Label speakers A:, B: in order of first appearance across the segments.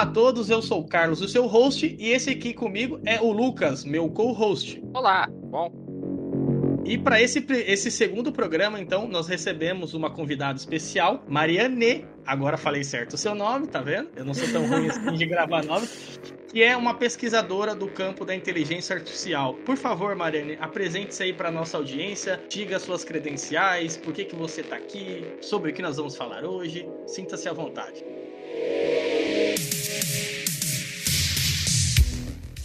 A: Olá a todos, eu sou o Carlos, o seu host, e esse aqui comigo é o Lucas, meu co-host.
B: Olá, bom.
A: E para esse, esse segundo programa, então, nós recebemos uma convidada especial, Mariane. Agora falei certo o seu nome, tá vendo? Eu não sou tão ruim assim de gravar nome. Que é uma pesquisadora do campo da inteligência artificial. Por favor, Mariane, apresente-se aí para nossa audiência, diga suas credenciais, por que, que você está aqui, sobre o que nós vamos falar hoje. Sinta-se à vontade. Yeah.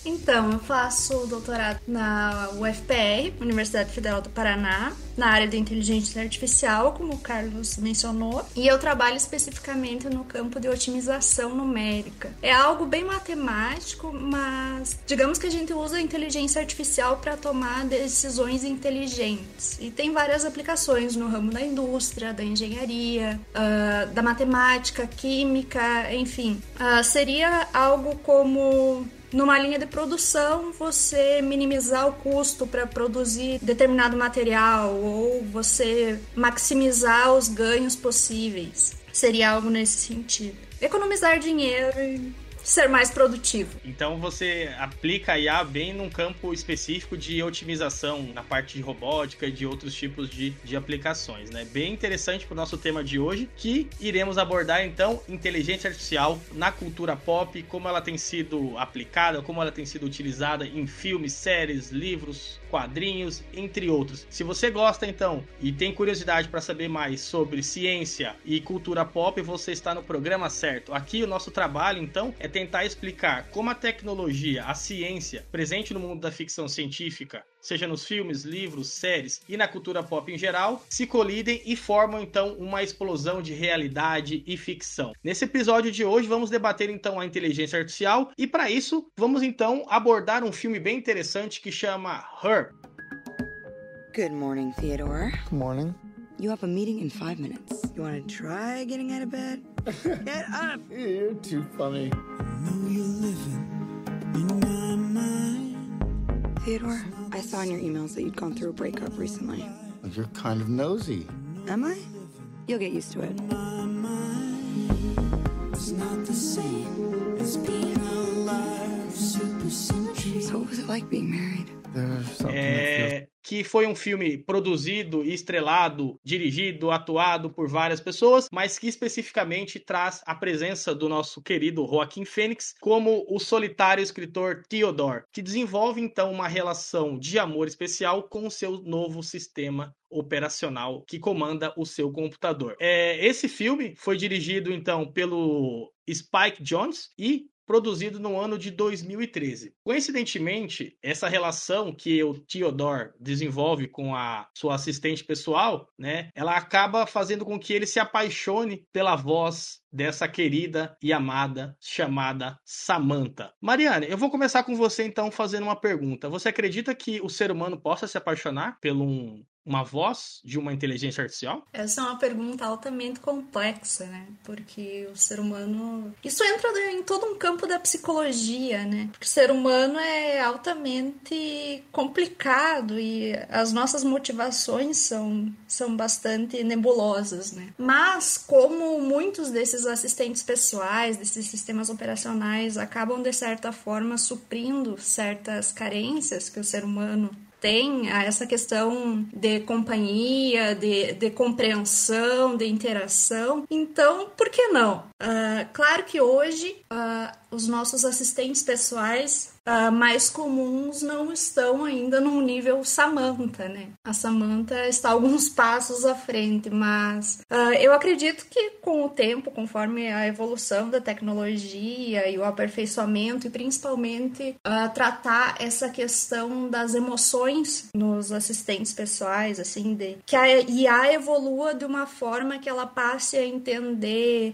C: Então, eu faço doutorado na UFPR, Universidade Federal do Paraná, na área de inteligência artificial, como o Carlos mencionou, e eu trabalho especificamente no campo de otimização numérica. É algo bem matemático, mas digamos que a gente usa a inteligência artificial para tomar decisões inteligentes. E tem várias aplicações no ramo da indústria, da engenharia, uh, da matemática, química, enfim. Uh, seria algo como numa linha de produção, você minimizar o custo para produzir determinado material ou você maximizar os ganhos possíveis. Seria algo nesse sentido. Economizar dinheiro e ser mais produtivo.
A: Então você aplica IA bem num campo específico de otimização, na parte de robótica e de outros tipos de, de aplicações, né? Bem interessante para o nosso tema de hoje, que iremos abordar então inteligência artificial na cultura pop, como ela tem sido aplicada, como ela tem sido utilizada em filmes, séries, livros, quadrinhos, entre outros. Se você gosta então e tem curiosidade para saber mais sobre ciência e cultura pop, você está no programa certo. Aqui o nosso trabalho então é tentar explicar como a tecnologia, a ciência, presente no mundo da ficção científica, seja nos filmes, livros, séries e na cultura pop em geral, se colidem e formam então uma explosão de realidade e ficção. Nesse episódio de hoje vamos debater então a inteligência artificial e para isso vamos então abordar um filme bem interessante que chama Her.
D: Good morning, Theodore.
E: Good morning.
D: You have a meeting in five minutes. You want to try getting out of bed? Get up!
E: You're too funny.
D: Theodore, I saw in your emails that you'd gone through a breakup recently.
E: You're kind of nosy.
D: Am I? You'll get used to it. So what was it like being married?
E: There's something that eh. feels
A: É, que foi um filme produzido, estrelado, dirigido, atuado por várias pessoas, mas que especificamente traz a presença do nosso querido Joaquim Fênix como o solitário escritor Theodore, que desenvolve então uma relação de amor especial com o seu novo sistema operacional que comanda o seu computador. É, esse filme foi dirigido então pelo Spike Jones e produzido no ano de 2013. Coincidentemente, essa relação que o Theodore desenvolve com a sua assistente pessoal, né, ela acaba fazendo com que ele se apaixone pela voz dessa querida e amada chamada Samantha. Mariane, eu vou começar com você então fazendo uma pergunta. Você acredita que o ser humano possa se apaixonar por um, uma voz de uma inteligência artificial?
C: Essa é uma pergunta altamente complexa, né? Porque o ser humano. Isso entra em todo um campo da psicologia, né? Porque o ser humano é altamente complicado e as nossas motivações são, são bastante nebulosas, né? Mas, como muitos desses assistentes pessoais, desses sistemas operacionais, acabam de certa forma suprindo certas carências que o ser humano tem essa questão de companhia, de, de compreensão, de interação. Então, por que não? Uh, claro que hoje uh, os nossos assistentes pessoais uh, mais comuns não estão ainda no nível Samantha, né? A Samantha está alguns passos à frente, mas uh, eu acredito que com o tempo, conforme a evolução da tecnologia e o aperfeiçoamento, e principalmente uh, tratar essa questão das emoções nos assistentes pessoais, assim, de que a IA evolua de uma forma que ela passe a entender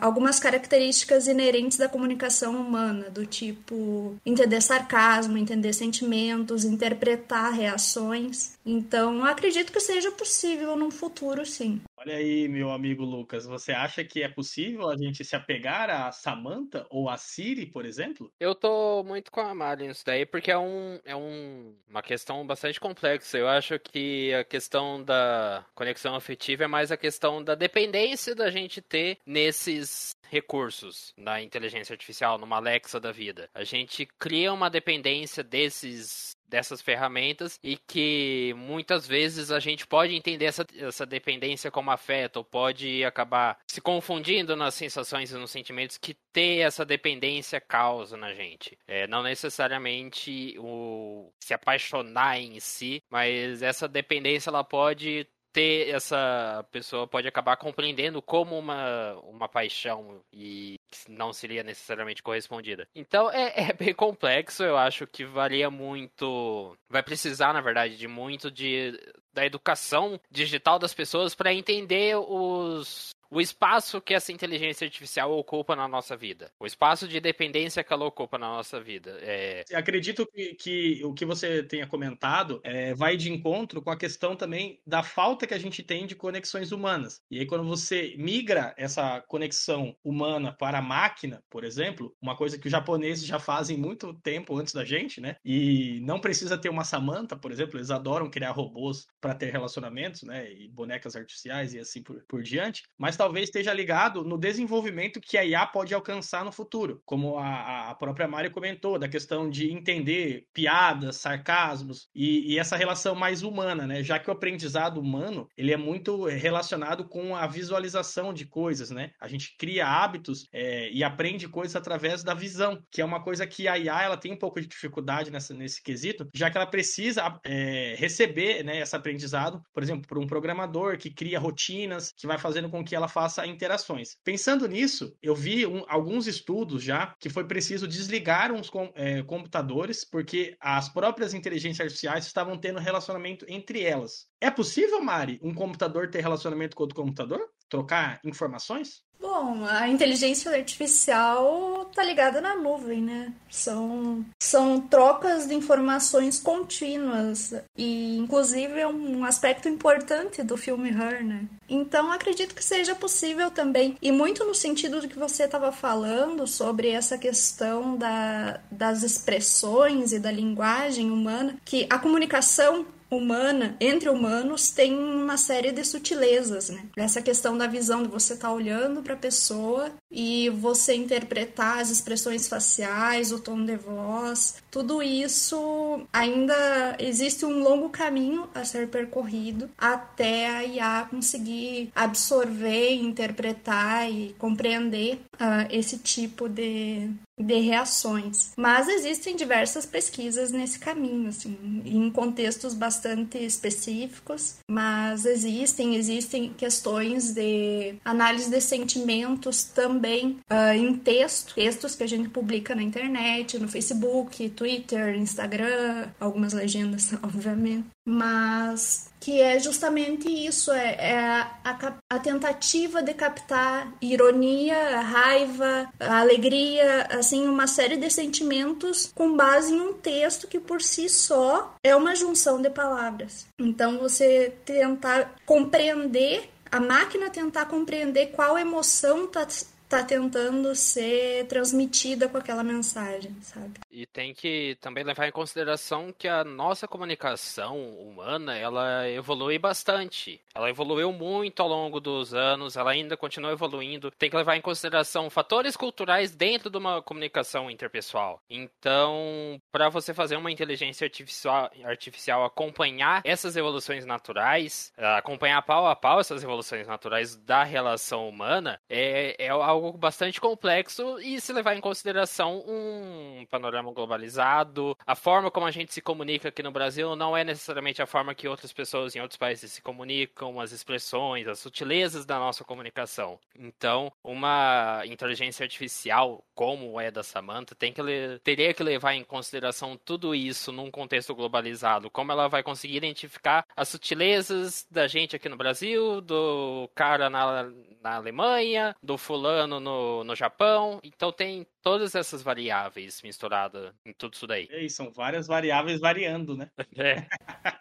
C: algumas características inerentes da comunicação humana, do tipo entender sarcasmo, entender sentimentos, interpretar reações. Então, eu acredito que seja possível num futuro, sim.
A: Olha aí, meu amigo Lucas, você acha que é possível a gente se apegar a Samantha ou a Siri, por exemplo?
B: Eu tô muito com a Mari nisso daí, porque é, um, é um, uma questão bastante complexa. Eu acho que a questão da conexão afetiva é mais a questão da dependência da gente ter nesses recursos na inteligência artificial, numa Alexa da vida. A gente cria uma dependência desses dessas ferramentas e que muitas vezes a gente pode entender essa, essa dependência como afeto, ou pode acabar se confundindo nas sensações e nos sentimentos que ter essa dependência causa na gente. É, não necessariamente o se apaixonar em si, mas essa dependência ela pode ter essa pessoa pode acabar compreendendo como uma, uma paixão e não seria necessariamente correspondida. Então é, é bem complexo, eu acho que varia muito. Vai precisar, na verdade, de muito de da educação digital das pessoas para entender os o espaço que essa inteligência artificial ocupa na nossa vida, o espaço de dependência que ela ocupa na nossa vida. É...
A: Acredito que, que, o que você tenha comentado é, vai de encontro com a questão também da falta que a gente tem de conexões humanas. E aí, quando você migra essa conexão humana para a máquina, por exemplo, uma coisa que os japoneses já fazem muito tempo antes da gente, né? E não precisa ter uma Samantha, por exemplo, eles adoram criar robôs para ter relacionamentos, né? E bonecas artificiais e assim por, por diante, mas talvez esteja ligado no desenvolvimento que a IA pode alcançar no futuro, como a, a própria Mari comentou, da questão de entender piadas, sarcasmos e, e, essa relação mais humana, né? Já que o aprendizado humano ele é muito relacionado com a visualização de coisas, né? A gente cria hábitos é, e aprende coisas através da visão, que é uma coisa que a IA ela tem um pouco de dificuldade nessa, nesse quesito, já que ela precisa é, receber né, esse aprendizado, por exemplo, por um programador que cria rotinas, que vai fazendo com que ela faça interações. Pensando nisso, eu vi um, alguns estudos já que foi preciso desligar uns com, é, computadores porque as próprias inteligências artificiais estavam tendo relacionamento entre elas. É possível, Mari, um computador ter relacionamento com outro computador? Trocar informações?
C: Bom, a inteligência artificial tá ligada na nuvem, né? São, são trocas de informações contínuas e, inclusive, é um aspecto importante do filme Her, né? Então, acredito que seja possível também, e muito no sentido do que você estava falando sobre essa questão da, das expressões e da linguagem humana, que a comunicação humana, entre humanos, tem uma série de sutilezas, né? Essa questão da visão de você estar tá olhando para a pessoa e você interpretar as expressões faciais, o tom de voz, tudo isso ainda existe um longo caminho a ser percorrido até a IA conseguir absorver, interpretar e compreender uh, esse tipo de, de reações. Mas existem diversas pesquisas nesse caminho, assim, em contextos bastante específicos, mas existem, existem questões de análise de sentimentos também uh, em texto, textos que a gente publica na internet, no Facebook, Twitter, Instagram, algumas legendas, obviamente mas que é justamente isso, é, é a, a, tentativa de captar ironia, raiva, alegria, assim, uma série de sentimentos com base em um texto que por si só é uma junção de palavras. Então você tentar compreender, a máquina tentar compreender qual emoção está tá tentando ser transmitida com aquela mensagem, sabe?
B: E tem que também levar em consideração que a nossa comunicação humana, ela evolui bastante. Ela evoluiu muito ao longo dos anos, ela ainda continua evoluindo. Tem que levar em consideração fatores culturais dentro de uma comunicação interpessoal. Então, para você fazer uma inteligência artificial, artificial acompanhar essas evoluções naturais, acompanhar pau a pau essas evoluções naturais da relação humana, é, é algo algo bastante complexo e se levar em consideração um panorama globalizado, a forma como a gente se comunica aqui no Brasil não é necessariamente a forma que outras pessoas em outros países se comunicam, as expressões, as sutilezas da nossa comunicação. Então, uma inteligência artificial como é da Samantha tem que teria que levar em consideração tudo isso num contexto globalizado, como ela vai conseguir identificar as sutilezas da gente aqui no Brasil, do cara na, na Alemanha, do fulano no, no Japão. Então tem todas essas variáveis misturadas em tudo isso daí.
A: E são várias variáveis variando, né?
B: É.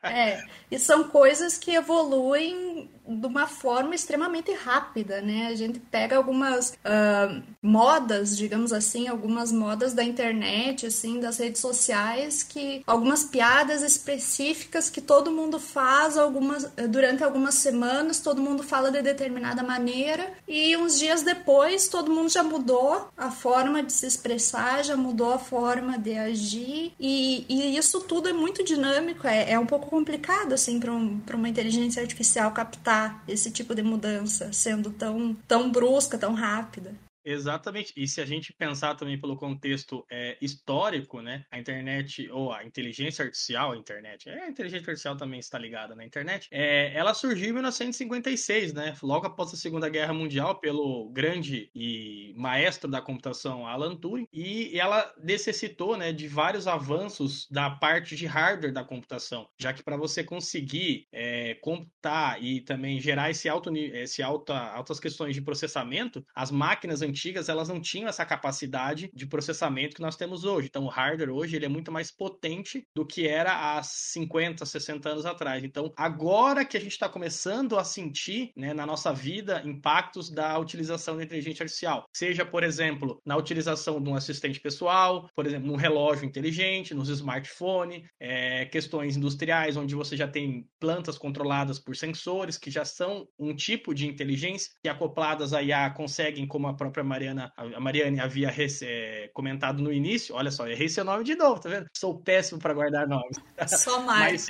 C: é. E são coisas que evoluem de uma forma extremamente rápida, né? A gente pega algumas uh, modas, digamos assim, algumas modas da internet, assim, das redes sociais, que algumas piadas específicas que todo mundo faz algumas durante algumas semanas, todo mundo fala de determinada maneira e uns dias depois todo mundo já mudou a forma de se expressar, já mudou a forma de agir e, e isso tudo é muito dinâmico, é, é um pouco complicado assim para um, uma inteligência artificial captar esse tipo de mudança sendo tão, tão brusca, tão rápida.
A: Exatamente. E se a gente pensar também pelo contexto é, histórico, né? A internet, ou a inteligência artificial, a internet, é, a inteligência artificial também está ligada na internet, é, ela surgiu em 1956, né? Logo após a Segunda Guerra Mundial, pelo grande e maestro da computação Alan Turing, e ela necessitou, né, de vários avanços da parte de hardware da computação, já que para você conseguir é, computar e também gerar esse alto, esse alta, altas questões de processamento, as máquinas antigas antigas elas não tinham essa capacidade de processamento que nós temos hoje. Então o hardware hoje ele é muito mais potente do que era há 50, 60 anos atrás. Então agora que a gente está começando a sentir né, na nossa vida impactos da utilização da inteligência artificial, seja por exemplo na utilização de um assistente pessoal, por exemplo num relógio inteligente, nos smartphones, é, questões industriais onde você já tem plantas controladas por sensores que já são um tipo de inteligência que acopladas a IA conseguem como a própria Mariana, a Mariane havia é, comentado no início. Olha só, errei seu nome de novo, tá vendo? Sou péssimo para guardar nomes.
C: Só Mari. Mas,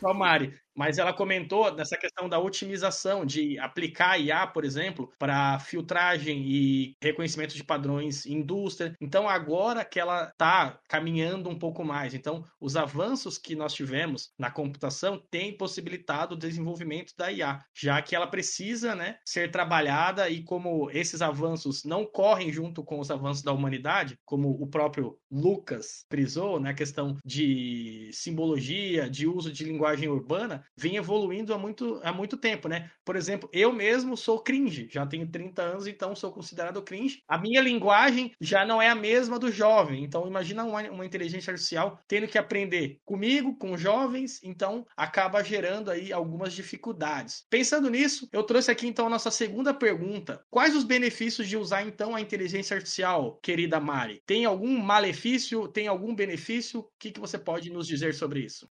A: só Mari mas ela comentou nessa questão da otimização, de aplicar IA, por exemplo, para filtragem e reconhecimento de padrões em indústria. Então, agora que ela está caminhando um pouco mais, então, os avanços que nós tivemos na computação têm possibilitado o desenvolvimento da IA, já que ela precisa né, ser trabalhada e como esses avanços não correm junto com os avanços da humanidade, como o próprio Lucas frisou, né, questão de simbologia, de uso de linguagem urbana, vem evoluindo há muito, há muito tempo, né? Por exemplo, eu mesmo sou cringe, já tenho 30 anos, então sou considerado cringe. A minha linguagem já não é a mesma do jovem, então imagina uma, uma inteligência artificial tendo que aprender comigo, com jovens, então acaba gerando aí algumas dificuldades. Pensando nisso, eu trouxe aqui então a nossa segunda pergunta. Quais os benefícios de usar então a inteligência artificial, querida Mari? Tem algum malefício? Tem algum benefício? O que, que você pode nos dizer sobre isso?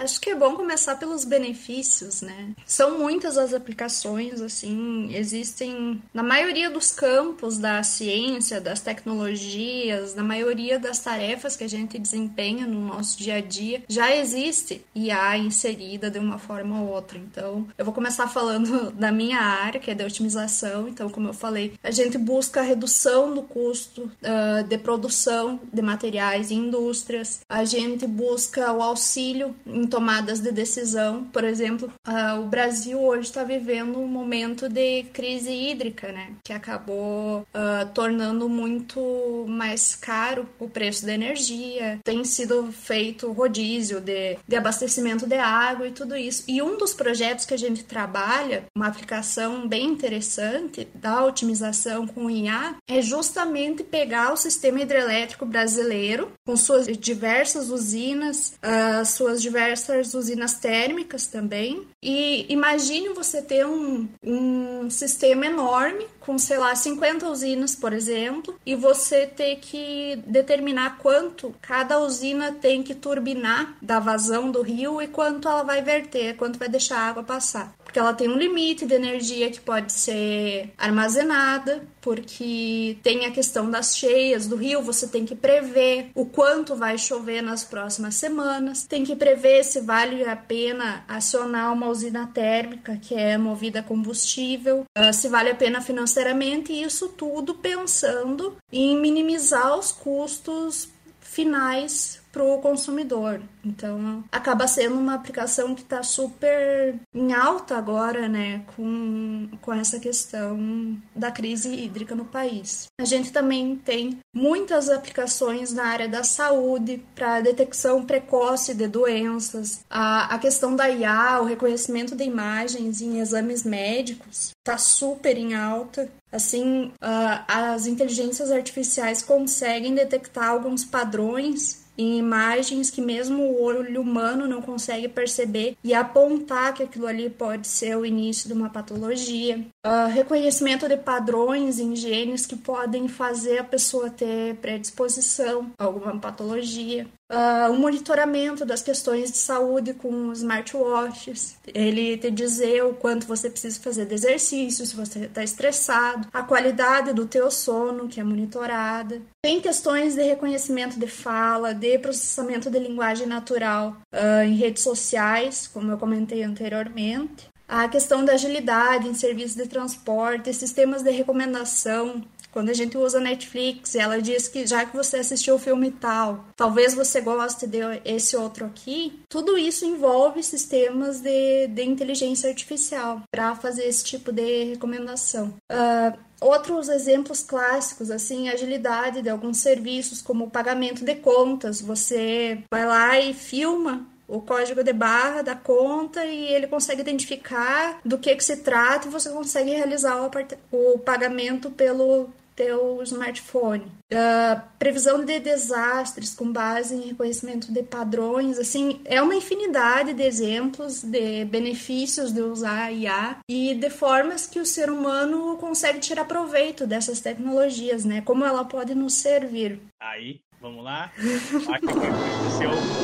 C: Acho que é bom começar pelos benefícios, né? São muitas as aplicações, assim, existem na maioria dos campos da ciência, das tecnologias, na maioria das tarefas que a gente desempenha no nosso dia a dia, já existe IA inserida de uma forma ou outra. Então, eu vou começar falando da minha área, que é da otimização. Então, como eu falei, a gente busca a redução do custo uh, de produção de materiais em indústrias, a gente busca o auxílio em tomadas de decisão. Por exemplo, uh, o Brasil hoje está vivendo um momento de crise hídrica, né? Que acabou uh, tornando muito mais caro o preço da energia. Tem sido feito rodízio de, de abastecimento de água e tudo isso. E um dos projetos que a gente trabalha, uma aplicação bem interessante da otimização com IA, é justamente pegar o sistema hidrelétrico brasileiro, com suas diversas usinas, uh, suas diversas diversas usinas térmicas também. E imagine você ter um, um sistema enorme, com, sei lá, 50 usinas, por exemplo, e você ter que determinar quanto cada usina tem que turbinar da vazão do rio e quanto ela vai verter, quanto vai deixar a água passar porque ela tem um limite de energia que pode ser armazenada, porque tem a questão das cheias do rio, você tem que prever o quanto vai chover nas próximas semanas, tem que prever se vale a pena acionar uma usina térmica que é movida a combustível, uh, se vale a pena financeiramente, e isso tudo pensando em minimizar os custos finais para o consumidor. Então, acaba sendo uma aplicação que está super em alta agora, né, com, com essa questão da crise hídrica no país. A gente também tem muitas aplicações na área da saúde para detecção precoce de doenças. A, a questão da IA, o reconhecimento de imagens em exames médicos, está super em alta. Assim, uh, as inteligências artificiais conseguem detectar alguns padrões em imagens que mesmo o olho humano não consegue perceber e apontar que aquilo ali pode ser o início de uma patologia. Uh, reconhecimento de padrões em genes que podem fazer a pessoa ter predisposição a alguma patologia. Uh, o monitoramento das questões de saúde com smartwatches, ele te dizer o quanto você precisa fazer de exercício, se você está estressado, a qualidade do teu sono, que é monitorada. Tem questões de reconhecimento de fala, de processamento de linguagem natural uh, em redes sociais, como eu comentei anteriormente. A questão da agilidade em serviços de transporte, sistemas de recomendação, quando a gente usa Netflix, ela diz que já que você assistiu o filme tal, talvez você goste de esse outro aqui. Tudo isso envolve sistemas de, de inteligência artificial para fazer esse tipo de recomendação. Uh, Outros exemplos clássicos, assim, agilidade de alguns serviços, como pagamento de contas. Você vai lá e filma o código de barra da conta e ele consegue identificar do que, que se trata e você consegue realizar o, o pagamento pelo teu smartphone. Uh, previsão de desastres com base em reconhecimento de padrões, assim, é uma infinidade de exemplos de benefícios de usar a IA e de formas que o ser humano consegue tirar proveito dessas tecnologias, né? Como ela pode nos servir.
A: Aí, vamos lá.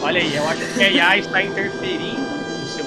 A: Olha aí, eu acho que a IA está interferindo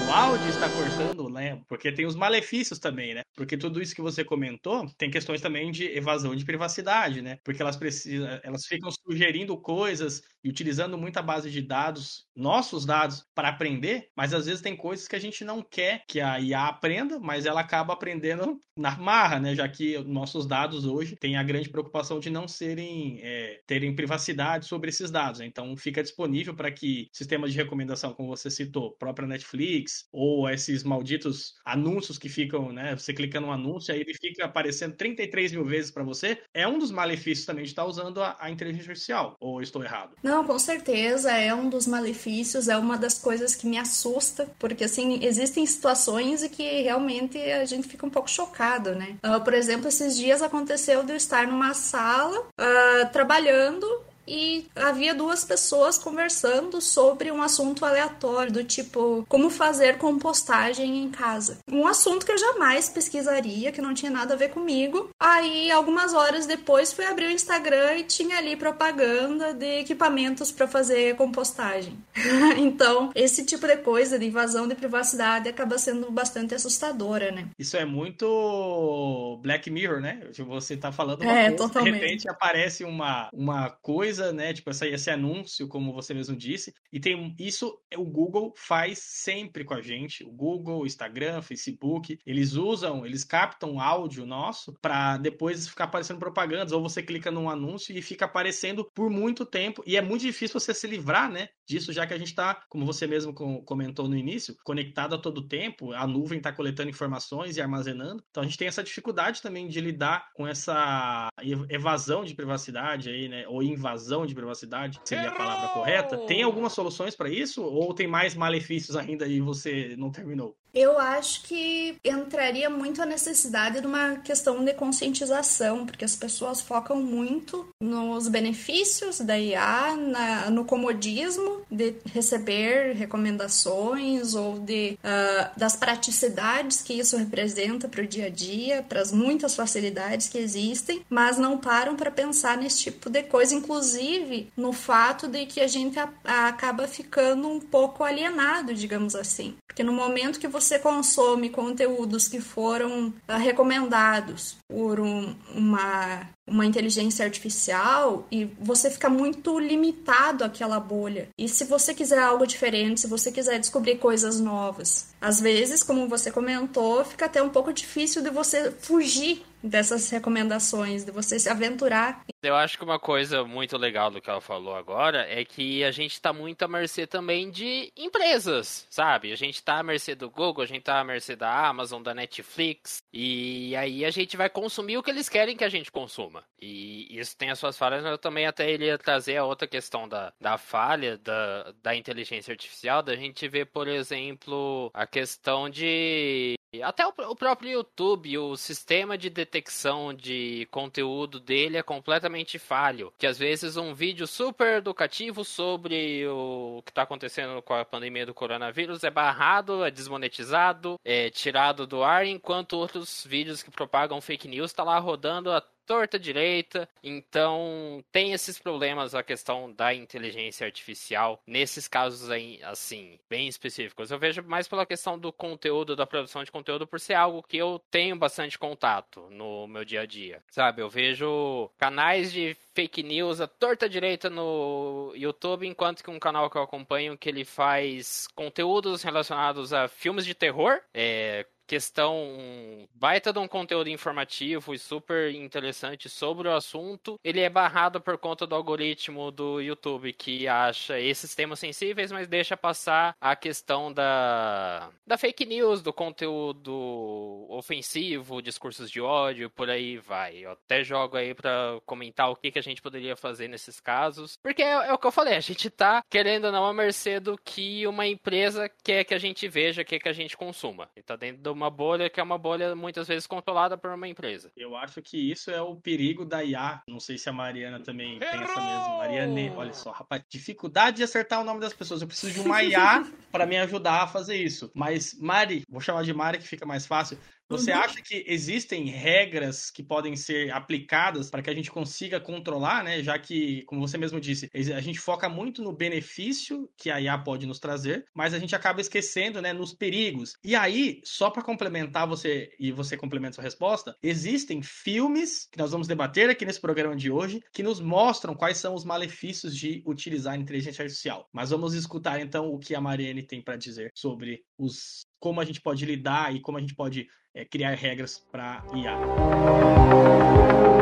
A: seu áudio está cortando, né? Porque tem os malefícios também, né? Porque tudo isso que você comentou tem questões também de evasão de privacidade, né? Porque elas precisam, elas ficam sugerindo coisas e utilizando muita base de dados, nossos dados, para aprender, mas às vezes tem coisas que a gente não quer que a IA aprenda, mas ela acaba aprendendo na marra, né? Já que nossos dados hoje têm a grande preocupação de não serem é, terem privacidade sobre esses dados. Então fica disponível para que sistemas de recomendação, como você citou, própria Netflix ou esses malditos anúncios que ficam, né? Você clica no anúncio, aí ele fica aparecendo 33 mil vezes para você. É um dos malefícios também de estar usando a, a inteligência artificial. Ou estou errado?
C: Não, com certeza é um dos malefícios, é uma das coisas que me assusta, porque assim, existem situações em que realmente a gente fica um pouco chocado, né? Uh, por exemplo, esses dias aconteceu de eu estar numa sala uh, trabalhando e havia duas pessoas conversando sobre um assunto aleatório, do tipo como fazer compostagem em casa. Um assunto que eu jamais pesquisaria, que não tinha nada a ver comigo. Aí, algumas horas depois, fui abrir o Instagram e tinha ali propaganda de equipamentos para fazer compostagem. então, esse tipo de coisa, de invasão de privacidade, acaba sendo bastante assustadora, né?
A: Isso é muito Black Mirror, né? Você tá falando uma
C: é,
A: coisa,
C: totalmente.
A: de repente aparece uma, uma coisa coisa, né? Tipo, essa, esse anúncio, como você mesmo disse. E tem isso, o Google faz sempre com a gente. O Google, Instagram, Facebook, eles usam, eles captam áudio nosso para depois ficar aparecendo propagandas. Ou você clica num anúncio e fica aparecendo por muito tempo. E é muito difícil você se livrar, né? Disso, já que a gente está, como você mesmo comentou no início, conectado a todo tempo. A nuvem está coletando informações e armazenando. Então a gente tem essa dificuldade também de lidar com essa evasão de privacidade aí, né? Ou invasão invasão de privacidade, seria a palavra correta. Tem algumas soluções para isso ou tem mais malefícios ainda e você não terminou?
C: Eu acho que entraria muito a necessidade de uma questão de conscientização, porque as pessoas focam muito nos benefícios da IA, na, no comodismo de receber recomendações ou de, uh, das praticidades que isso representa para o dia a dia, para as muitas facilidades que existem, mas não param para pensar nesse tipo de coisa, inclusive no fato de que a gente a, a acaba ficando um pouco alienado, digamos assim. Porque no momento que você consome conteúdos que foram uh, recomendados por um, uma, uma inteligência artificial e você fica muito limitado àquela bolha. E se você quiser algo diferente, se você quiser descobrir coisas novas, às vezes, como você comentou, fica até um pouco difícil de você fugir dessas recomendações, de você se aventurar.
B: Eu acho que uma coisa muito legal do que ela falou agora é que a gente está muito à mercê também de empresas, sabe? A gente está à mercê do Google, a gente está à mercê da Amazon, da Netflix, e aí a gente vai consumir o que eles querem que a gente consuma. E isso tem as suas falhas, mas eu também até ele ia trazer a outra questão da, da falha da, da inteligência artificial, da gente ver, por exemplo, a questão de até o, o, próprio YouTube, o sistema de detecção de conteúdo dele é completamente falho. Que às vezes um vídeo super educativo sobre o que está acontecendo com a pandemia do coronavírus é barrado, é desmonetizado, é tirado do ar, enquanto outros vídeos que propagam fake news tá lá rodando a torta direita. Então, tem esses problemas a questão da inteligência artificial nesses casos aí, assim, bem específicos. Eu vejo mais pela questão do conteúdo, da produção de conteúdo, por ser algo que eu tenho bastante contato no meu dia a dia. Sabe, eu vejo canais de fake news a torta direita no YouTube, enquanto que um canal que eu acompanho que ele faz conteúdos relacionados a filmes de terror, é, questão baita de um conteúdo informativo e super interessante sobre o assunto, ele é barrado por conta do algoritmo do YouTube que acha esses temas sensíveis, mas deixa passar a questão da, da fake news, do conteúdo ofensivo, discursos de ódio, por aí vai. Eu até jogo aí para comentar o que, que a gente poderia fazer nesses casos, porque é, é, o que eu falei, a gente tá querendo ou não a mercê do que uma empresa quer que a gente veja, quer que a gente consuma. E tá dentro do uma bolha que é uma bolha muitas vezes controlada por uma empresa.
A: Eu acho que isso é o perigo da IA. Não sei se a Mariana também Errou! pensa mesmo. Mariane, olha só, rapaz, dificuldade de acertar o nome das pessoas. Eu preciso de uma IA para me ajudar a fazer isso. Mas Mari, vou chamar de Mari que fica mais fácil. Você uhum. acha que existem regras que podem ser aplicadas para que a gente consiga controlar, né? Já que, como você mesmo disse, a gente foca muito no benefício que a IA pode nos trazer, mas a gente acaba esquecendo, né, nos perigos. E aí, só para complementar você e você complementa sua resposta, existem filmes que nós vamos debater aqui nesse programa de hoje que nos mostram quais são os malefícios de utilizar a inteligência artificial. Mas vamos escutar então o que a Mariane tem para dizer sobre os como a gente pode lidar e como a gente pode é, criar regras para IA.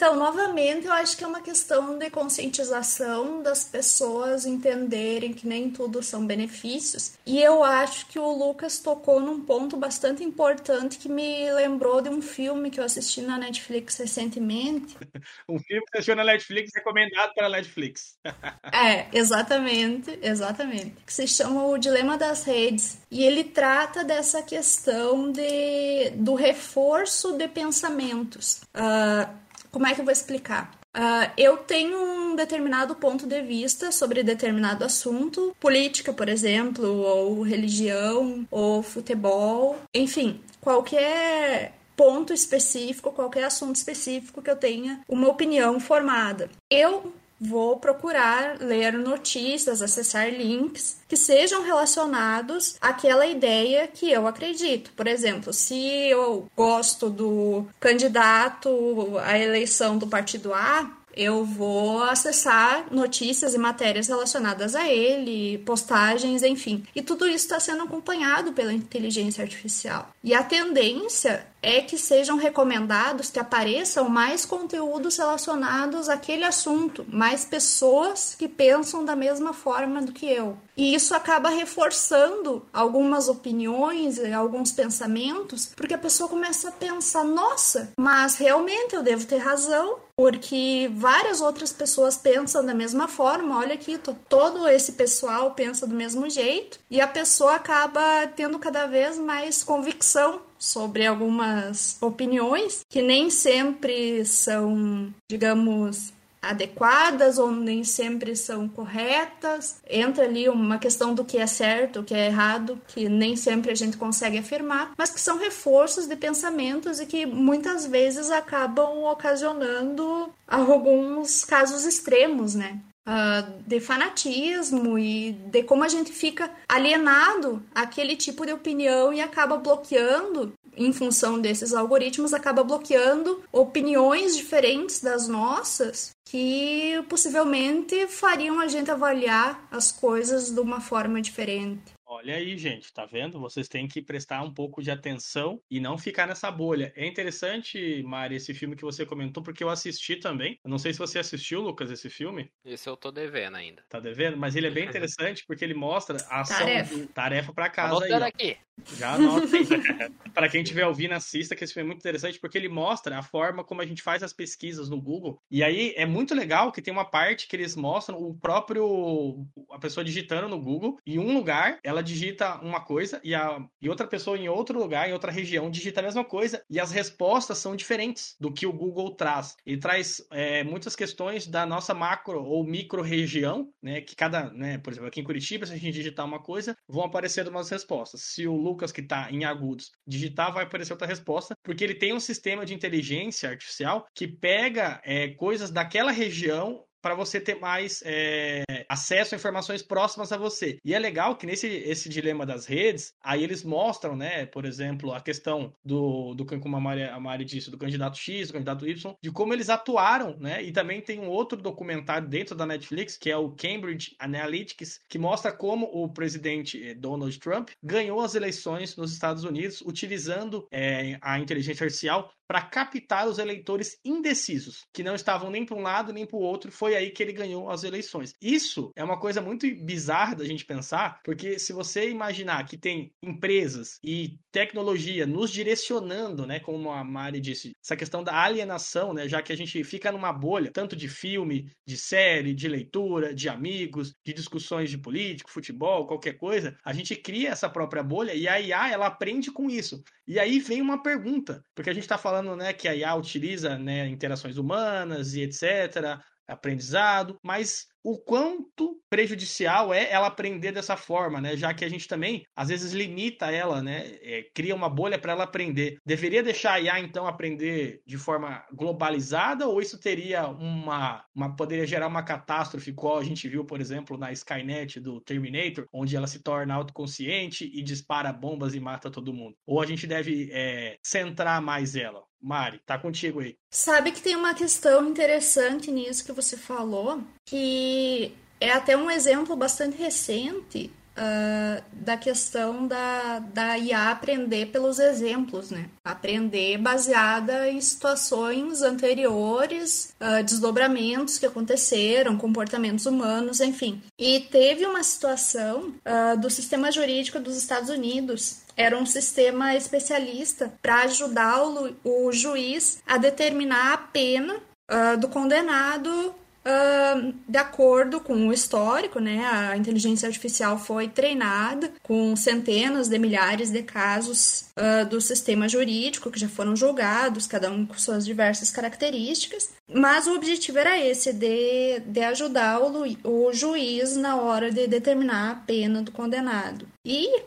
C: Então, novamente, eu acho que é uma questão de conscientização das pessoas entenderem que nem tudo são benefícios. E eu acho que o Lucas tocou num ponto bastante importante que me lembrou de um filme que eu assisti na Netflix recentemente.
A: um filme que assistiu na Netflix recomendado pela Netflix.
C: é, exatamente, exatamente. Que se chama O Dilema das Redes. E ele trata dessa questão de, do reforço de pensamentos. Uh, como é que eu vou explicar? Uh, eu tenho um determinado ponto de vista sobre determinado assunto, política, por exemplo, ou religião, ou futebol, enfim, qualquer ponto específico, qualquer assunto específico que eu tenha uma opinião formada. Eu vou procurar ler notícias, acessar links que sejam relacionados àquela ideia que eu acredito. Por exemplo, se eu gosto do candidato à eleição do partido A, eu vou acessar notícias e matérias relacionadas a ele, postagens, enfim. E tudo isso está sendo acompanhado pela inteligência artificial. E a tendência é que sejam recomendados que apareçam mais conteúdos relacionados àquele assunto, mais pessoas que pensam da mesma forma do que eu. E isso acaba reforçando algumas opiniões e alguns pensamentos, porque a pessoa começa a pensar: nossa, mas realmente eu devo ter razão, porque várias outras pessoas pensam da mesma forma. Olha aqui, todo esse pessoal pensa do mesmo jeito, e a pessoa acaba tendo cada vez mais convicção sobre algumas opiniões que nem sempre são, digamos, adequadas ou nem sempre são corretas. Entra ali uma questão do que é certo, o que é errado, que nem sempre a gente consegue afirmar, mas que são reforços de pensamentos e que muitas vezes acabam ocasionando alguns casos extremos, né? Uh, de fanatismo e de como a gente fica alienado àquele tipo de opinião e acaba bloqueando em função desses algoritmos, acaba bloqueando opiniões diferentes das nossas que possivelmente fariam a gente avaliar as coisas de uma forma diferente.
A: Olha aí, gente, tá vendo? Vocês têm que prestar um pouco de atenção e não ficar nessa bolha. É interessante, Mari, esse filme que você comentou, porque eu assisti também. Eu não sei se você assistiu, Lucas, esse filme.
B: Esse eu tô devendo ainda.
A: Tá devendo? Mas ele é bem interessante porque ele mostra a ação tarefa, de... tarefa para casa aí.
B: aqui.
A: Já anota Para quem estiver ouvindo, assista, que esse filme é muito interessante porque ele mostra a forma como a gente faz as pesquisas no Google. E aí é muito legal que tem uma parte que eles mostram o próprio a pessoa digitando no Google e em um lugar ela ela digita uma coisa e, a, e outra pessoa em outro lugar, em outra região, digita a mesma coisa e as respostas são diferentes do que o Google traz. Ele traz é, muitas questões da nossa macro ou micro região, né? Que cada, né, por exemplo, aqui em Curitiba, se a gente digitar uma coisa, vão aparecer umas respostas. Se o Lucas, que está em Agudos, digitar, vai aparecer outra resposta, porque ele tem um sistema de inteligência artificial que pega é, coisas daquela região para você ter mais é, acesso a informações próximas a você. E é legal que nesse esse dilema das redes, aí eles mostram, né, por exemplo, a questão do, do como a Mari, a Mari disse, do candidato X, do candidato Y, de como eles atuaram, né? E também tem um outro documentário dentro da Netflix, que é o Cambridge Analytics, que mostra como o presidente eh, Donald Trump ganhou as eleições nos Estados Unidos utilizando é, a inteligência artificial para captar os eleitores indecisos, que não estavam nem para um lado nem para o outro. Foi aí que ele ganhou as eleições. Isso é uma coisa muito bizarra da gente pensar, porque se você imaginar que tem empresas e tecnologia nos direcionando, né, como a Mari disse, essa questão da alienação, né, já que a gente fica numa bolha, tanto de filme, de série, de leitura, de amigos, de discussões de político, futebol, qualquer coisa, a gente cria essa própria bolha e a IA ela aprende com isso. E aí vem uma pergunta, porque a gente está falando né, que a IA utiliza né, interações humanas e etc., aprendizado, mas o quanto prejudicial é ela aprender dessa forma, né? Já que a gente também às vezes limita ela, né? É, cria uma bolha para ela aprender. Deveria deixar a IA então aprender de forma globalizada ou isso teria uma, uma poderia gerar uma catástrofe, igual a gente viu, por exemplo, na Skynet do Terminator, onde ela se torna autoconsciente e dispara bombas e mata todo mundo? Ou a gente deve é, centrar mais ela? Mari, tá contigo aí.
C: Sabe que tem uma questão interessante nisso que você falou, que é até um exemplo bastante recente uh, da questão da, da IA aprender pelos exemplos, né? Aprender baseada em situações anteriores, uh, desdobramentos que aconteceram, comportamentos humanos, enfim. E teve uma situação uh, do sistema jurídico dos Estados Unidos era um sistema especialista para ajudar o, o, juiz a determinar a pena do condenado Uh, de acordo com o histórico, né, a inteligência artificial foi treinada com centenas de milhares de casos uh, do sistema jurídico que já foram julgados, cada um com suas diversas características, mas o objetivo era esse, de, de ajudar o, o juiz na hora de determinar a pena do condenado. E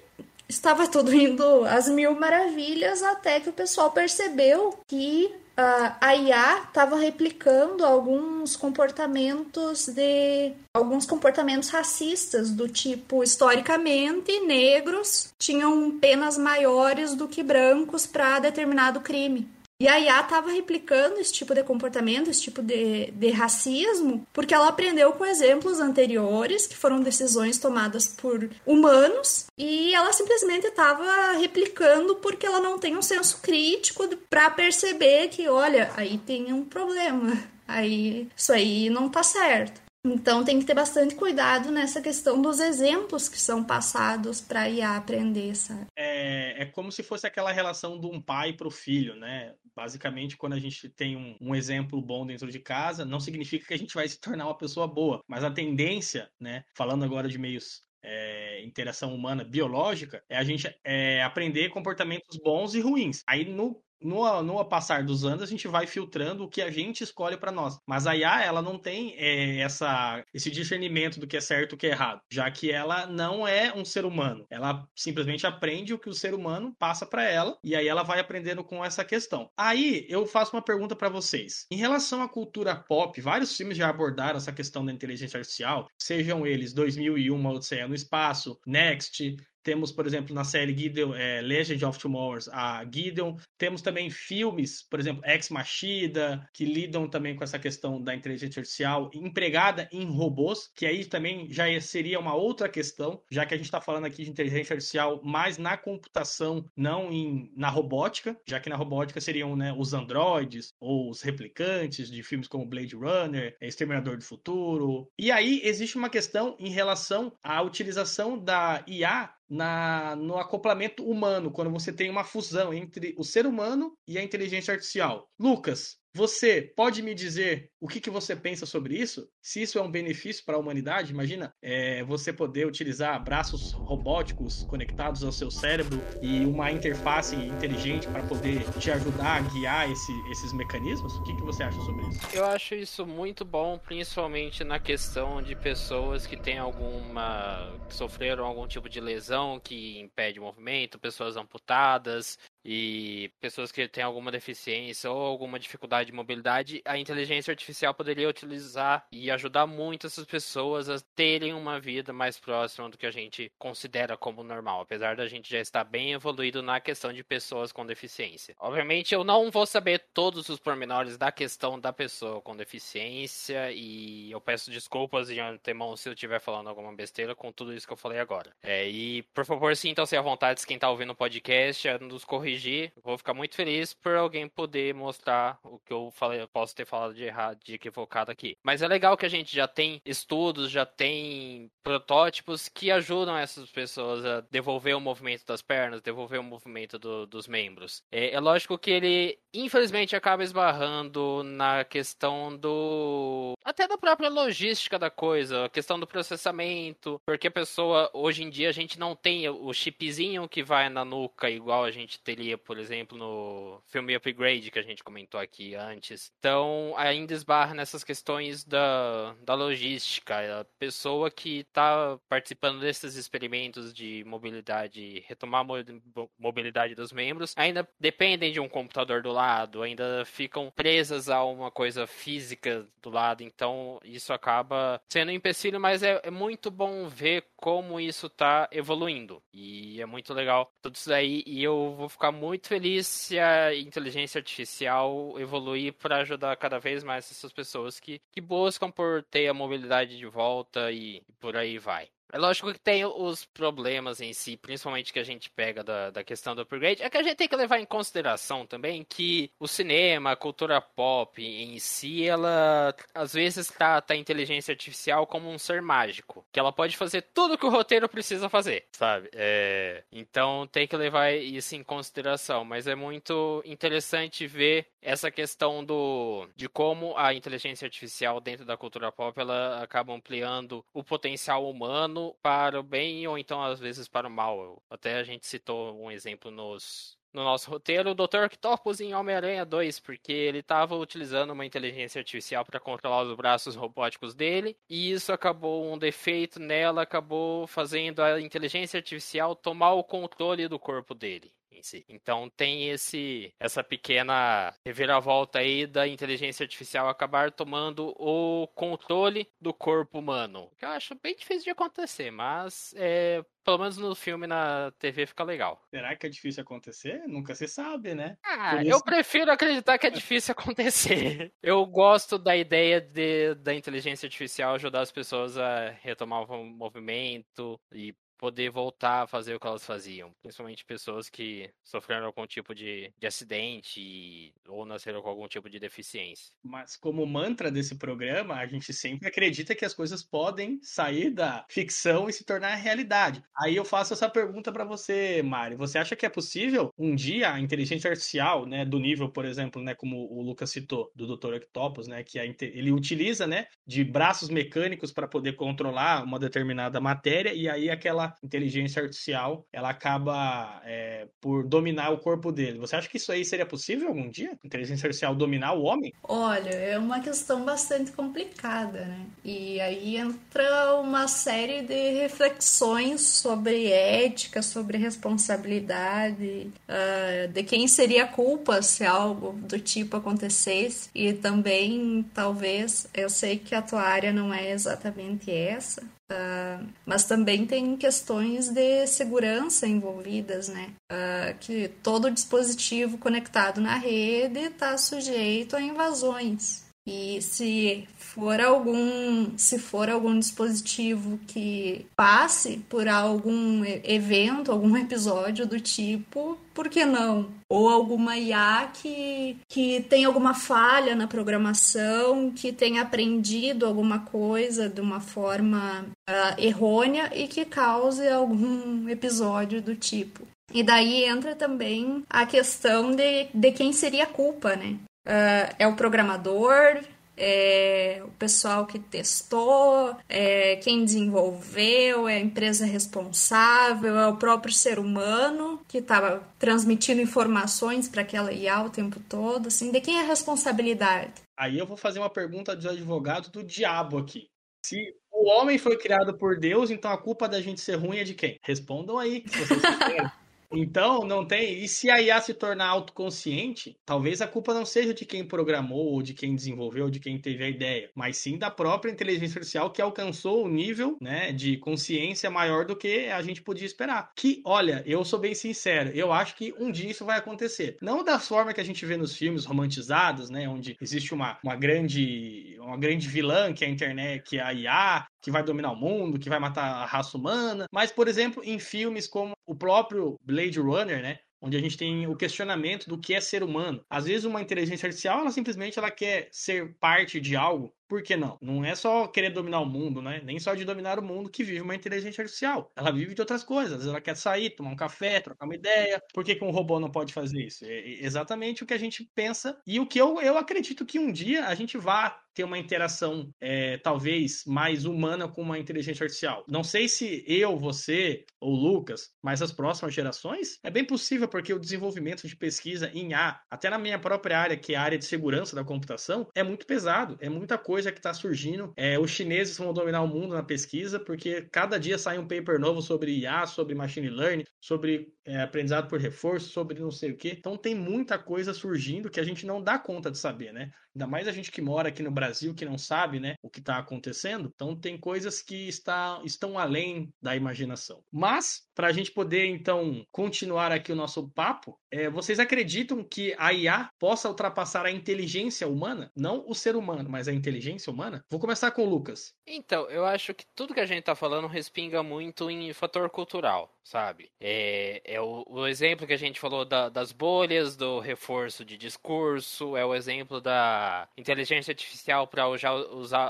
C: estava tudo indo às mil maravilhas até que o pessoal percebeu que a IA estava replicando alguns comportamentos de alguns comportamentos racistas do tipo historicamente negros tinham penas maiores do que brancos para determinado crime. E a IA estava replicando esse tipo de comportamento, esse tipo de, de racismo, porque ela aprendeu com exemplos anteriores, que foram decisões tomadas por humanos, e ela simplesmente estava replicando porque ela não tem um senso crítico para perceber que, olha, aí tem um problema. Aí isso aí não tá certo. Então tem que ter bastante cuidado nessa questão dos exemplos que são passados para IA aprender, sabe?
A: É, é como se fosse aquela relação de um pai para o filho, né? Basicamente, quando a gente tem um, um, exemplo bom dentro de casa, não significa que a gente vai se tornar uma pessoa boa, mas a tendência, né? Falando agora de meios é, interação humana biológica, é a gente é, aprender comportamentos bons e ruins. Aí no no, no passar dos anos, a gente vai filtrando o que a gente escolhe para nós. Mas a IA, ela não tem é, essa, esse discernimento do que é certo e o que é errado, já que ela não é um ser humano. Ela simplesmente aprende o que o ser humano passa para ela e aí ela vai aprendendo com essa questão. Aí eu faço uma pergunta para vocês. Em relação à cultura pop, vários filmes já abordaram essa questão da inteligência artificial, sejam eles 2001, Odisseia no Espaço, Next, temos, por exemplo, na série Gideon, é, Legend of Tomorrow, a Gideon. Temos também filmes, por exemplo, Ex Machina, que lidam também com essa questão da inteligência artificial empregada em robôs, que aí também já seria uma outra questão, já que a gente está falando aqui de inteligência artificial mais na computação, não em, na robótica, já que na robótica seriam né, os androides ou os replicantes de filmes como Blade Runner, Exterminador do Futuro. E aí existe uma questão em relação à utilização da IA na, no acoplamento humano, quando você tem uma fusão entre o ser humano e a inteligência artificial. Lucas, Você pode me dizer o que, que você pensa sobre isso? Se isso é um benefício para a humanidade, imagina é, você poder utilizar braços robóticos conectados ao seu cérebro e uma interface inteligente para poder te ajudar a guiar esse, esses mecanismos? O que, que você acha sobre isso?
B: Eu acho isso muito bom, principalmente na questão de pessoas que têm alguma. Que sofreram algum tipo de lesão que impede o movimento, pessoas amputadas, e pessoas que têm alguma deficiência ou alguma dificuldade de mobilidade, a inteligência artificial poderia utilizar e ajudar muito essas pessoas a terem uma vida mais próxima do que a gente considera como normal, apesar da gente já estar bem evoluído na questão de pessoas com deficiência. Obviamente, eu não vou saber todos os pormenores da questão da pessoa com deficiência e eu peço desculpas de antemão se eu estiver falando alguma besteira com tudo isso que eu falei agora. É, e por favor, sintam-se à vontade, quem está ouvindo o podcast, nos corrigir corrigir. Vou ficar muito feliz por alguém poder mostrar o que eu falei, eu posso ter falado de errado, de equivocado aqui. Mas é legal que a gente já tem estudos, já tem protótipos que ajudam essas pessoas a devolver o movimento das pernas, devolver o movimento do, dos membros. É, é lógico que ele, infelizmente, acaba esbarrando na questão do. até da própria logística da coisa, a questão do processamento, porque a pessoa, hoje em dia, a gente não tem o chipzinho que vai na nuca igual a gente teria por exemplo, no filme Upgrade que a gente comentou aqui antes. Então, ainda esbarra nessas questões da, da logística. A pessoa que está participando desses experimentos de mobilidade, retomar a mobilidade dos membros, ainda dependem de um computador do lado, ainda ficam presas a uma coisa física do lado. Então, isso acaba sendo um empecilho, mas é, é muito bom ver como isso está evoluindo. E é muito legal tudo isso aí. E eu vou ficar muito feliz se a inteligência artificial evoluir para ajudar cada vez mais essas pessoas que, que buscam por ter a mobilidade de volta e, e por aí vai. É lógico que tem os problemas em si, principalmente que a gente pega da, da questão do upgrade, é que a gente tem que levar em consideração também que o cinema, a cultura pop em si, ela às vezes trata a inteligência artificial como um ser mágico, que ela pode fazer tudo que o roteiro precisa fazer, sabe? É... Então tem que levar isso em consideração, mas é muito interessante ver essa questão do de como a inteligência artificial dentro da cultura pop ela acaba ampliando o potencial humano para o bem ou então às vezes para o mal. Até a gente citou um exemplo nos, no nosso roteiro o Dr. Octopus em Homem-Aranha 2, porque ele estava utilizando uma inteligência artificial para controlar os braços robóticos dele, e isso acabou um defeito nela, acabou fazendo a inteligência artificial tomar o controle do corpo dele si. Então tem esse essa pequena reviravolta aí da inteligência artificial acabar tomando o controle do corpo humano. Que eu acho bem difícil de acontecer, mas é, pelo menos no filme na TV fica legal.
A: Será que é difícil acontecer? Nunca se sabe, né?
B: Ah, isso... eu prefiro acreditar que é difícil acontecer. Eu gosto da ideia de, da inteligência artificial ajudar as pessoas a retomar o movimento e poder voltar a fazer o que elas faziam. Principalmente pessoas que sofreram algum tipo de, de acidente ou nasceram com algum tipo de deficiência.
A: Mas como mantra desse programa, a gente sempre acredita que as coisas podem sair da ficção e se tornar realidade. Aí eu faço essa pergunta para você, Mari. Você acha que é possível um dia a inteligência artificial, né, do nível, por exemplo, né, como o Lucas citou, do Dr. Octopus, né, que ele utiliza, né, de braços mecânicos para poder controlar uma determinada matéria e aí aquela inteligência artificial ela acaba é, por dominar o corpo dele. Você acha que isso aí seria possível algum dia? Inteligência artificial dominar o homem?
C: Olha, é uma questão bastante complicada, né? E aí entra uma série de reflexões sobre ética, sobre responsabilidade, uh, de quem seria a culpa se algo do tipo acontecesse. E também, talvez, eu sei que a tua área não é exatamente essa, Uh, mas também tem questões de segurança envolvidas, né? Uh, que todo dispositivo conectado na rede está sujeito a invasões. E se for algum, se for algum dispositivo que passe por algum evento, algum episódio do tipo, por que não? Ou alguma IA que, que tem alguma falha na programação, que tenha aprendido alguma coisa de uma forma uh, errônea e que cause algum episódio do tipo. E daí entra também a questão de, de quem seria a culpa, né? Uh, é o programador, é o pessoal que testou, é quem desenvolveu, é a empresa responsável, é o próprio ser humano que estava transmitindo informações para aquela IA o tempo todo, assim, de quem é a responsabilidade?
A: Aí eu vou fazer uma pergunta de advogado do diabo aqui. Se o homem foi criado por Deus, então a culpa da gente ser ruim é de quem? Respondam aí, se vocês quiserem. Então, não tem. E se a IA se tornar autoconsciente, talvez a culpa não seja de quem programou, ou de quem desenvolveu, ou de quem teve a ideia, mas sim da própria inteligência artificial que alcançou o nível né, de consciência maior do que a gente podia esperar. Que, olha, eu sou bem sincero, eu acho que um dia isso vai acontecer. Não da forma que a gente vê nos filmes romantizados, né? Onde existe uma, uma grande uma grande vilã que é a internet, que é a IA, que vai dominar o mundo, que vai matar a raça humana. Mas, por exemplo, em filmes como o próprio Blade Runner, né? Onde a gente tem o questionamento do que é ser humano. Às vezes, uma inteligência artificial, ela simplesmente ela quer ser parte de algo por que não? Não é só querer dominar o mundo, né? Nem só de dominar o mundo que vive uma inteligência artificial. Ela vive de outras coisas. Às vezes ela quer sair, tomar um café, trocar uma ideia. Por que, que um robô não pode fazer isso? É exatamente o que a gente pensa e o que eu, eu acredito que um dia a gente vá ter uma interação é, talvez mais humana com uma inteligência artificial. Não sei se eu, você ou Lucas, mas as próximas gerações é bem possível porque o desenvolvimento de pesquisa em A, até na minha própria área, que é a área de segurança da computação, é muito pesado, é muita coisa coisa que está surgindo. É, os chineses vão dominar o mundo na pesquisa, porque cada dia sai um paper novo sobre IA, sobre machine learning, sobre é, aprendizado por reforço, sobre não sei o que. Então tem muita coisa surgindo que a gente não dá conta de saber, né? Ainda mais a gente que mora aqui no Brasil, que não sabe, né, o que está acontecendo. Então tem coisas que está, estão além da imaginação. Mas, para a gente poder, então, continuar aqui o nosso papo, é, vocês acreditam que a IA possa ultrapassar a inteligência humana? Não o ser humano, mas a inteligência humana? Vou começar com o Lucas.
B: Então, eu acho que tudo que a gente está falando respinga muito em fator cultural sabe? É, é o, o, exemplo que a gente falou da, das bolhas, do reforço de discurso, é o exemplo da inteligência artificial para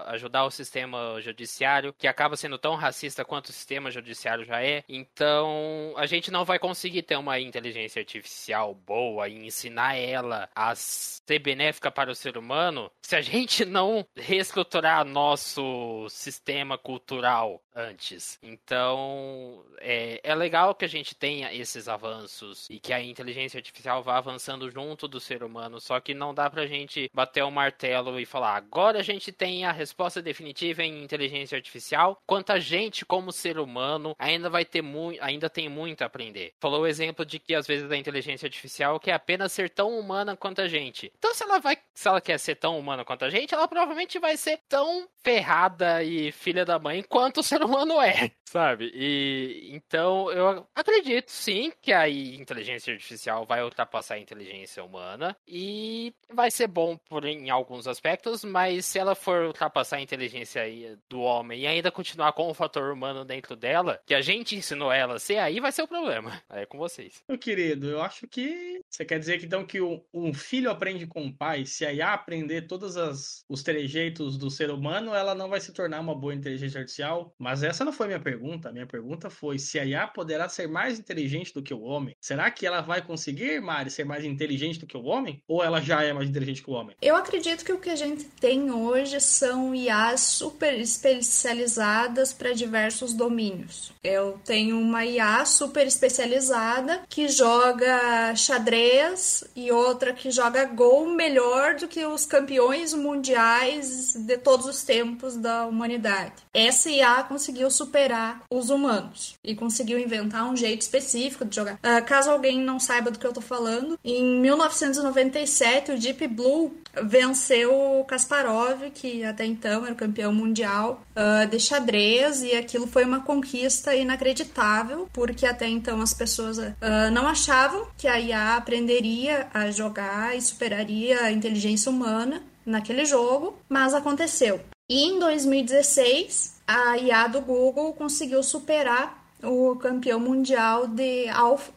B: ajudar o sistema judiciário, que acaba sendo tão racista quanto o sistema judiciário já é. Então, a gente não vai conseguir ter uma inteligência artificial boa e ensinar ela a ser benéfica para o ser humano se a gente não reestruturar nosso sistema cultural antes. Então, é, ela legal que a gente tenha esses avanços e que a inteligência artificial vá avançando junto do ser humano, só que não dá pra gente bater o martelo e falar agora a gente tem a resposta definitiva em inteligência artificial, quanto a gente como ser humano ainda vai ter muito, ainda tem muito a aprender. Falou o exemplo de que às vezes a inteligência artificial quer apenas ser tão humana quanto a gente. Então se ela vai, se ela quer ser tão humana quanto a gente, ela provavelmente vai ser tão ferrada e filha da mãe quanto o ser humano é, sabe? E então eu acredito sim que a inteligência artificial vai ultrapassar a inteligência humana e vai ser bom por em alguns aspectos, mas se ela for ultrapassar a inteligência do homem e ainda continuar com o fator humano dentro dela, que a gente ensinou ela a ser, aí vai ser o problema. Aí é com vocês.
A: Meu querido, eu acho que você quer dizer que então que um filho aprende com o pai, se a IA aprender todos as, os trejeitos do ser humano, ela não vai se tornar uma boa inteligência artificial? Mas essa não foi minha pergunta. Minha pergunta foi se a IA poderá ser mais inteligente do que o homem? Será que ela vai conseguir, Mari, ser mais inteligente do que o homem? Ou ela já é mais inteligente que o homem?
C: Eu acredito que o que a gente tem hoje são IAs super especializadas para diversos domínios. Eu tenho uma IA super especializada que joga xadrez e outra que joga gol melhor do que os campeões mundiais de todos os tempos da humanidade. Essa IA conseguiu superar os humanos e conseguiu inventar um jeito específico de jogar. Uh, caso alguém não saiba do que eu tô falando, em 1997 o Deep Blue venceu o Kasparov, que até então era o campeão mundial uh, de xadrez, e aquilo foi uma conquista inacreditável, porque até então as pessoas uh, não achavam que a IA aprenderia a jogar e superaria a inteligência humana naquele jogo, mas aconteceu. E em 2016, a IA do Google conseguiu superar o campeão mundial de,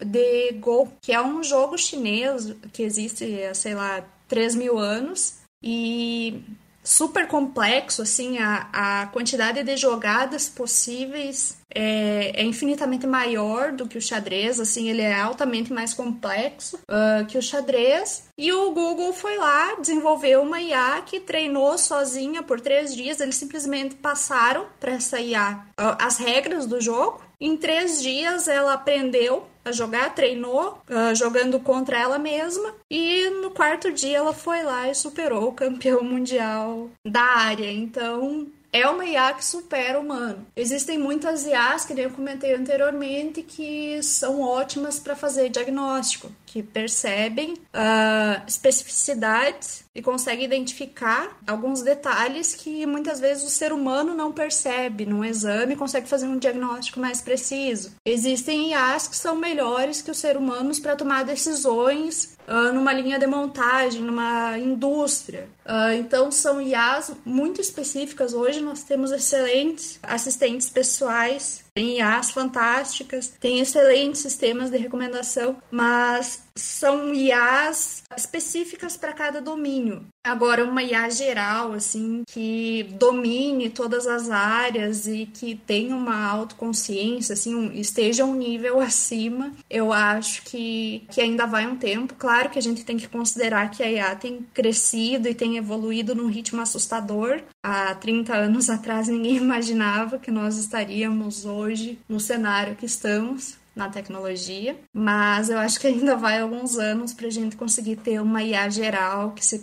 C: de Go, que é um jogo chinês que existe há, sei lá, 3 mil anos. E super complexo, assim, a, a quantidade de jogadas possíveis é, é, infinitamente maior do que o xadrez, assim, ele é altamente mais complexo uh, que o xadrez. E o Google foi lá, desenvolveu uma IA que treinou sozinha por três dias. Eles simplesmente passaram para essa IA uh, as regras do jogo. Em três dias ela aprendeu a jogar, treinou uh, jogando contra ela mesma e no quarto dia ela foi lá e superou o campeão mundial da área. Então é uma IA que supera o humano. Existem muitas IAs, que eu comentei anteriormente, que são ótimas para fazer diagnóstico, que percebem uh, especificidades e conseguem identificar alguns detalhes que muitas vezes o ser humano não percebe num exame consegue fazer um diagnóstico mais preciso. Existem IAs que são melhores que os seres humanos para tomar decisões uh, numa linha de montagem, numa indústria. Uh, então, são IAs muito específicas. Hoje nós temos excelentes assistentes pessoais tem IAs fantásticas, tem excelentes sistemas de recomendação, mas são IAs específicas para cada domínio. Agora, uma IA geral, assim, que domine todas as áreas e que tenha uma autoconsciência, assim, um, esteja um nível acima, eu acho que, que ainda vai um tempo. Claro que a gente tem que considerar que a IA tem crescido e tem evoluído num ritmo assustador. Há 30 anos atrás, ninguém imaginava que nós estaríamos hoje no cenário que estamos na tecnologia, mas eu acho que ainda vai alguns anos para a gente conseguir ter uma IA geral que se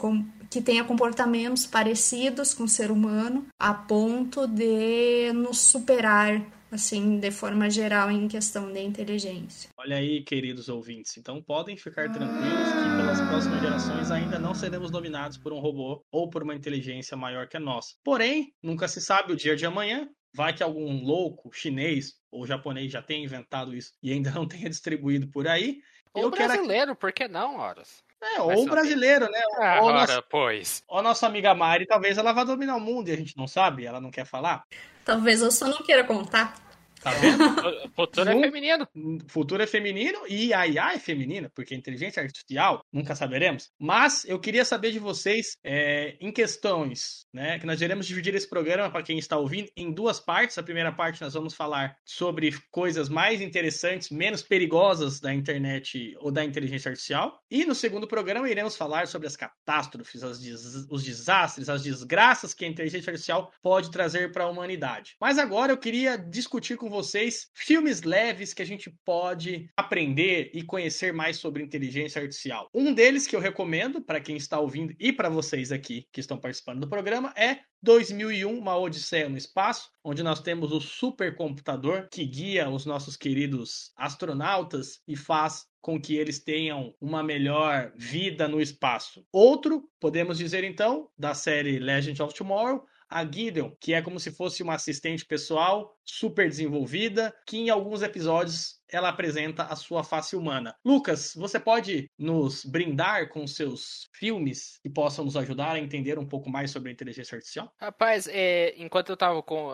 C: que tenha comportamentos parecidos com o ser humano, a ponto de nos superar assim, de forma geral em questão de inteligência.
A: Olha aí, queridos ouvintes. Então podem ficar tranquilos que pelas próximas gerações ainda não seremos dominados por um robô ou por uma inteligência maior que a nossa. Porém, nunca se sabe o dia de amanhã. Vai que algum louco chinês ou japonês já tenha inventado isso e ainda não tenha distribuído por aí.
B: Ou brasileiro, quero... por que não, Horas?
A: É, ou brasileiro, né?
B: Ah, ou, ora, nossa, pois.
A: ou nossa amiga Mari, talvez ela vá dominar o mundo e a gente não sabe, ela não quer falar.
C: Talvez eu só não queira contar.
B: Tá vendo? futuro é feminino.
A: Futuro é feminino e a IA é feminina, porque inteligência artificial nunca saberemos. Mas eu queria saber de vocês é, em questões, né? Que nós iremos dividir esse programa para quem está ouvindo em duas partes. A primeira parte nós vamos falar sobre coisas mais interessantes, menos perigosas da internet ou da inteligência artificial. E no segundo programa iremos falar sobre as catástrofes, as des os desastres, as desgraças que a inteligência artificial pode trazer para a humanidade. Mas agora eu queria discutir com vocês filmes leves que a gente pode aprender e conhecer mais sobre inteligência artificial. Um deles que eu recomendo para quem está ouvindo e para vocês aqui que estão participando do programa é 2001, Uma Odisseia no Espaço, onde nós temos o supercomputador que guia os nossos queridos astronautas e faz com que eles tenham uma melhor vida no espaço. Outro, podemos dizer então, da série Legend of Tomorrow, a Gideon, que é como se fosse uma assistente pessoal super desenvolvida, que em alguns episódios ela apresenta a sua face humana. Lucas, você pode nos brindar com seus filmes que possam nos ajudar a entender um pouco mais sobre a inteligência artificial?
B: Rapaz, é, enquanto eu tava com.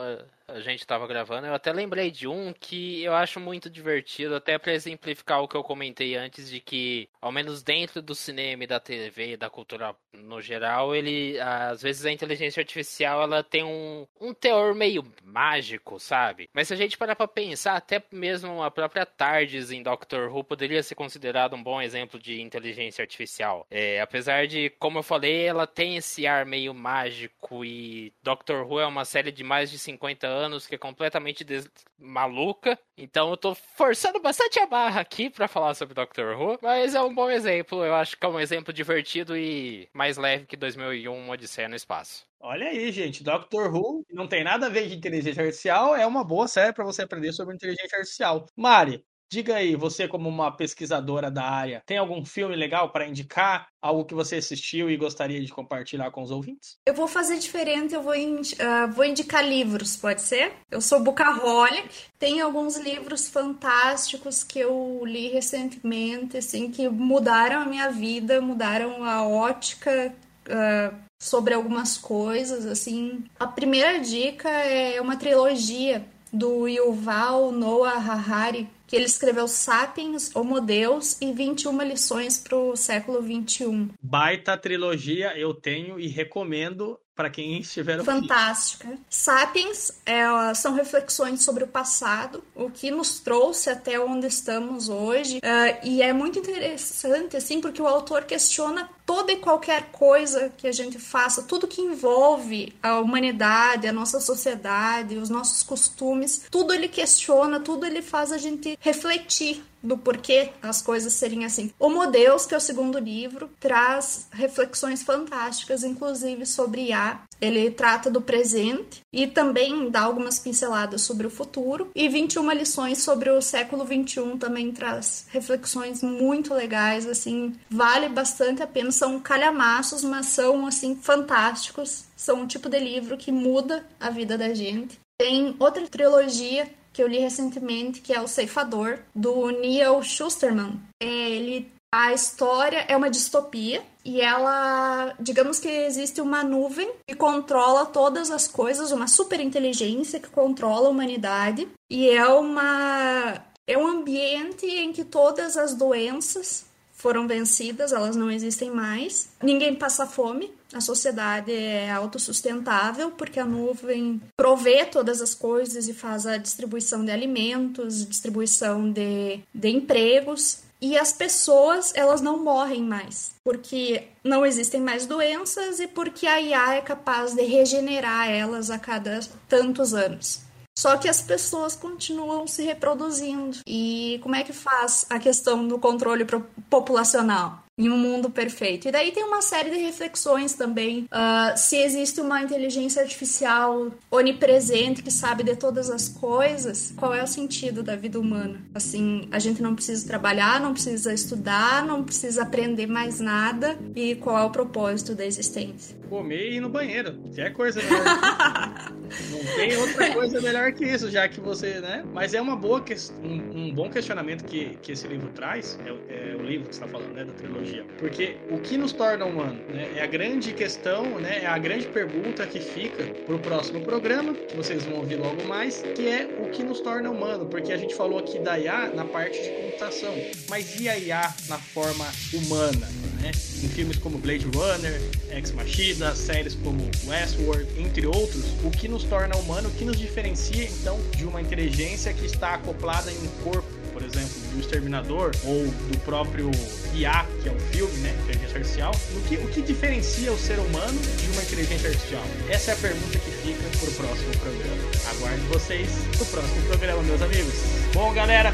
B: A gente estava gravando, eu até lembrei de um que eu acho muito divertido, até para exemplificar o que eu comentei antes, de que, ao menos dentro do cinema e da TV e da cultura no geral, ele. Às vezes a inteligência artificial ela tem um, um teor meio mágico, sabe? Mas se a gente parar pra pensar, até mesmo a própria Tardes em Doctor Who poderia ser considerado um bom exemplo de inteligência artificial. É, apesar de, como eu falei, ela tem esse ar meio mágico e Doctor Who é uma série de mais de 50 anos que é completamente des... maluca. Então eu tô forçando bastante a barra aqui para falar sobre Doctor Who, mas é um bom exemplo. Eu acho que é um exemplo divertido e mais leve que 2001 Odisseia no Espaço.
A: Olha aí, gente, Doctor Who não tem nada a ver de inteligência artificial, é uma boa série para você aprender sobre inteligência artificial. Mari, diga aí, você como uma pesquisadora da área, tem algum filme legal para indicar? Algo que você assistiu e gostaria de compartilhar com os ouvintes?
C: Eu vou fazer diferente, eu vou, uh, vou indicar livros, pode ser? Eu sou bookaholic, tem alguns livros fantásticos que eu li recentemente, assim, que mudaram a minha vida, mudaram a ótica uh, sobre algumas coisas, assim. A primeira dica é uma trilogia do Yuval Noah Harari, que ele escreveu Sapiens, Homo Deus e 21 lições para o século 21.
A: Baita trilogia, eu tenho e recomendo para quem estiver
C: Fantástica. Sapiens é, são reflexões sobre o passado, o que nos trouxe até onde estamos hoje. Uh, e é muito interessante, assim, porque o autor questiona toda e qualquer coisa que a gente faça, tudo que envolve a humanidade, a nossa sociedade, os nossos costumes, tudo ele questiona, tudo ele faz a gente refletir do porquê as coisas serem assim. O Modeus, que é o segundo livro, traz reflexões fantásticas, inclusive sobre IA. Ele trata do presente e também dá algumas pinceladas sobre o futuro. E 21 lições sobre o século 21 também traz reflexões muito legais, assim, vale bastante a pena. São calhamaços, mas são, assim, fantásticos. São um tipo de livro que muda a vida da gente. Tem outra trilogia que eu li recentemente, que é O Ceifador, do Neil Schusterman. Ele a história é uma distopia e ela, digamos que existe uma nuvem que controla todas as coisas, uma super inteligência que controla a humanidade e é uma é um ambiente em que todas as doenças foram vencidas, elas não existem mais. Ninguém passa fome, a sociedade é autossustentável porque a nuvem provê todas as coisas e faz a distribuição de alimentos, distribuição de, de empregos. E as pessoas, elas não morrem mais, porque não existem mais doenças e porque a IA é capaz de regenerar elas a cada tantos anos. Só que as pessoas continuam se reproduzindo. E como é que faz a questão do controle populacional? Em um mundo perfeito. E daí tem uma série de reflexões também. Uh, se existe uma inteligência artificial onipresente que sabe de todas as coisas, qual é o sentido da vida humana? Assim, a gente não precisa trabalhar, não precisa estudar, não precisa aprender mais nada. E qual é o propósito da existência?
A: Comer e ir no banheiro. Que é coisa melhor. não tem outra coisa melhor que isso, já que você, né? Mas é uma boa que... um, um bom questionamento que, que esse livro traz. É, é o livro que você está falando, né? Da trilogia porque o que nos torna humano, né? É a grande questão, né? É a grande pergunta que fica para o próximo programa, que vocês vão ouvir logo mais, que é o que nos torna humano, porque a gente falou aqui da IA na parte de computação, mas e a IA na forma humana, né? Em filmes como Blade Runner, Ex Machina, séries como Westworld, entre outros, o que nos torna humano, o que nos diferencia então de uma inteligência que está acoplada em um corpo por exemplo, do Exterminador ou do próprio IA, que é um filme, né, inteligência artificial, o que, o que diferencia o ser humano de uma inteligência artificial? Essa é a pergunta que fica para o próximo programa. Aguardo vocês no próximo programa, meus amigos. Bom, galera,